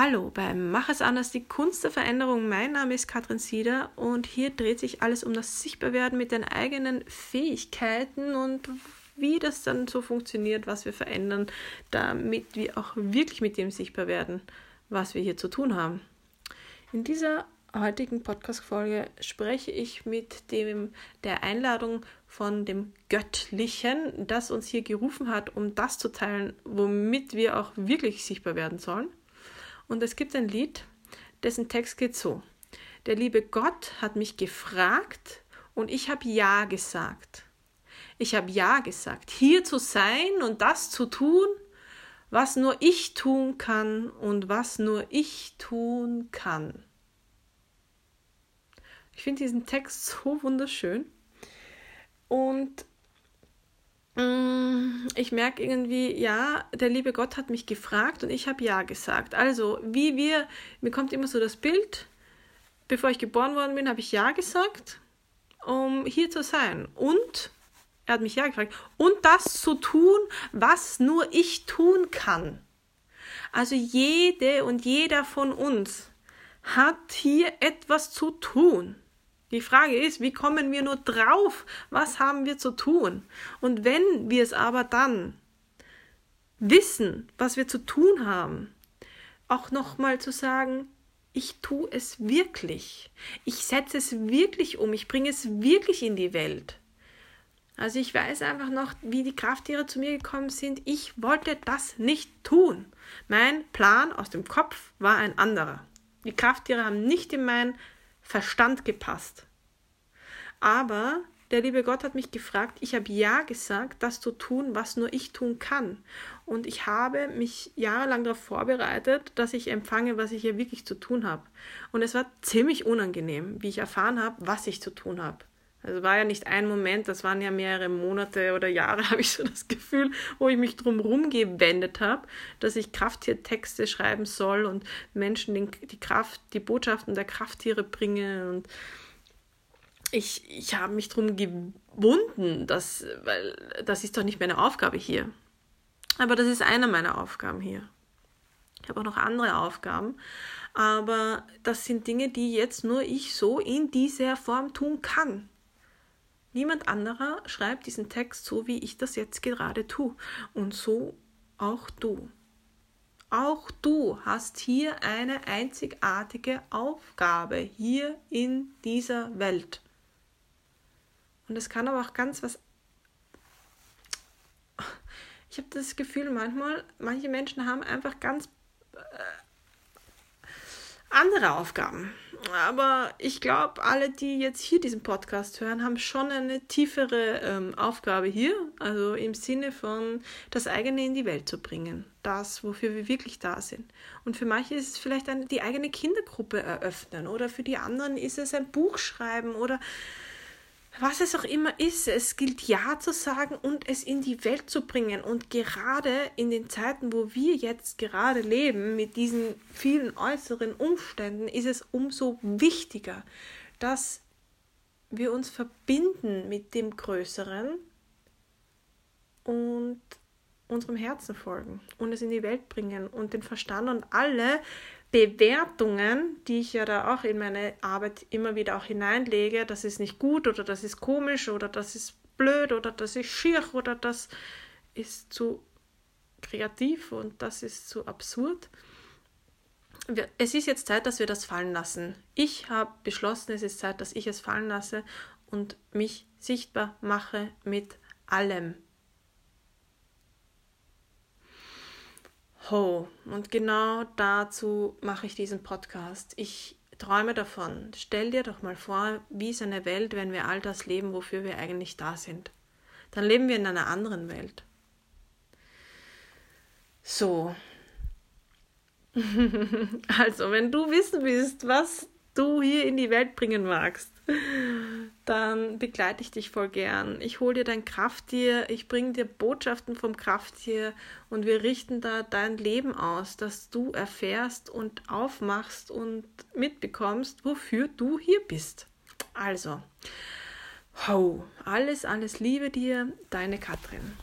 Hallo beim Mach es anders, die Kunst der Veränderung. Mein Name ist Katrin Sieder und hier dreht sich alles um das Sichtbarwerden mit den eigenen Fähigkeiten und wie das dann so funktioniert, was wir verändern, damit wir auch wirklich mit dem sichtbar werden, was wir hier zu tun haben. In dieser heutigen Podcast-Folge spreche ich mit dem, der Einladung von dem Göttlichen, das uns hier gerufen hat, um das zu teilen, womit wir auch wirklich sichtbar werden sollen. Und es gibt ein Lied, dessen Text geht so. Der liebe Gott hat mich gefragt und ich habe Ja gesagt. Ich habe Ja gesagt, hier zu sein und das zu tun, was nur ich tun kann und was nur ich tun kann. Ich finde diesen Text so wunderschön. Und Mm, ich merke irgendwie, ja, der liebe Gott hat mich gefragt und ich habe ja gesagt. Also, wie wir, mir kommt immer so das Bild, bevor ich geboren worden bin, habe ich ja gesagt, um hier zu sein. Und er hat mich ja gefragt, und das zu tun, was nur ich tun kann. Also jede und jeder von uns hat hier etwas zu tun. Die Frage ist, wie kommen wir nur drauf? Was haben wir zu tun? Und wenn wir es aber dann wissen, was wir zu tun haben, auch nochmal zu sagen, ich tue es wirklich. Ich setze es wirklich um. Ich bringe es wirklich in die Welt. Also ich weiß einfach noch, wie die Krafttiere zu mir gekommen sind. Ich wollte das nicht tun. Mein Plan aus dem Kopf war ein anderer. Die Krafttiere haben nicht in meinen Verstand gepasst. Aber der liebe Gott hat mich gefragt, ich habe ja gesagt, das zu tun, was nur ich tun kann. Und ich habe mich jahrelang darauf vorbereitet, dass ich empfange, was ich hier wirklich zu tun habe. Und es war ziemlich unangenehm, wie ich erfahren habe, was ich zu tun habe. Also war ja nicht ein Moment, das waren ja mehrere Monate oder Jahre, habe ich so das Gefühl, wo ich mich drum gewendet habe, dass ich Krafttiertexte schreiben soll und Menschen die Kraft, die Botschaften der Krafttiere bringe und ich, ich habe mich darum gewunden, dass, weil das ist doch nicht meine Aufgabe hier. Aber das ist eine meiner Aufgaben hier. Ich habe auch noch andere Aufgaben, aber das sind Dinge, die jetzt nur ich so in dieser Form tun kann. Niemand anderer schreibt diesen Text so, wie ich das jetzt gerade tue. Und so auch du. Auch du hast hier eine einzigartige Aufgabe hier in dieser Welt. Und es kann aber auch ganz was. Ich habe das Gefühl, manchmal, manche Menschen haben einfach ganz äh, andere Aufgaben. Aber ich glaube, alle, die jetzt hier diesen Podcast hören, haben schon eine tiefere ähm, Aufgabe hier. Also im Sinne von das eigene in die Welt zu bringen. Das, wofür wir wirklich da sind. Und für manche ist es vielleicht eine, die eigene Kindergruppe eröffnen. Oder für die anderen ist es ein Buch schreiben. Oder was es auch immer ist, es gilt Ja zu sagen und es in die Welt zu bringen. Und gerade in den Zeiten, wo wir jetzt gerade leben, mit diesen vielen äußeren Umständen, ist es umso wichtiger, dass wir uns verbinden mit dem Größeren und unserem Herzen folgen und es in die Welt bringen und den Verstand und alle Bewertungen, die ich ja da auch in meine Arbeit immer wieder auch hineinlege, das ist nicht gut oder das ist komisch oder das ist blöd oder das ist schier oder das ist zu kreativ und das ist zu absurd. Es ist jetzt Zeit, dass wir das fallen lassen. Ich habe beschlossen, es ist Zeit, dass ich es fallen lasse und mich sichtbar mache mit allem. Ho. Und genau dazu mache ich diesen Podcast. Ich träume davon. Stell dir doch mal vor, wie ist eine Welt, wenn wir all das leben, wofür wir eigentlich da sind. Dann leben wir in einer anderen Welt. So. also, wenn du wissen willst, was du hier in die Welt bringen magst, dann begleite ich dich voll gern. Ich hole dir dein Krafttier, ich bringe dir Botschaften vom Krafttier und wir richten da dein Leben aus, dass du erfährst und aufmachst und mitbekommst, wofür du hier bist. Also, ho, alles, alles Liebe dir, deine Katrin.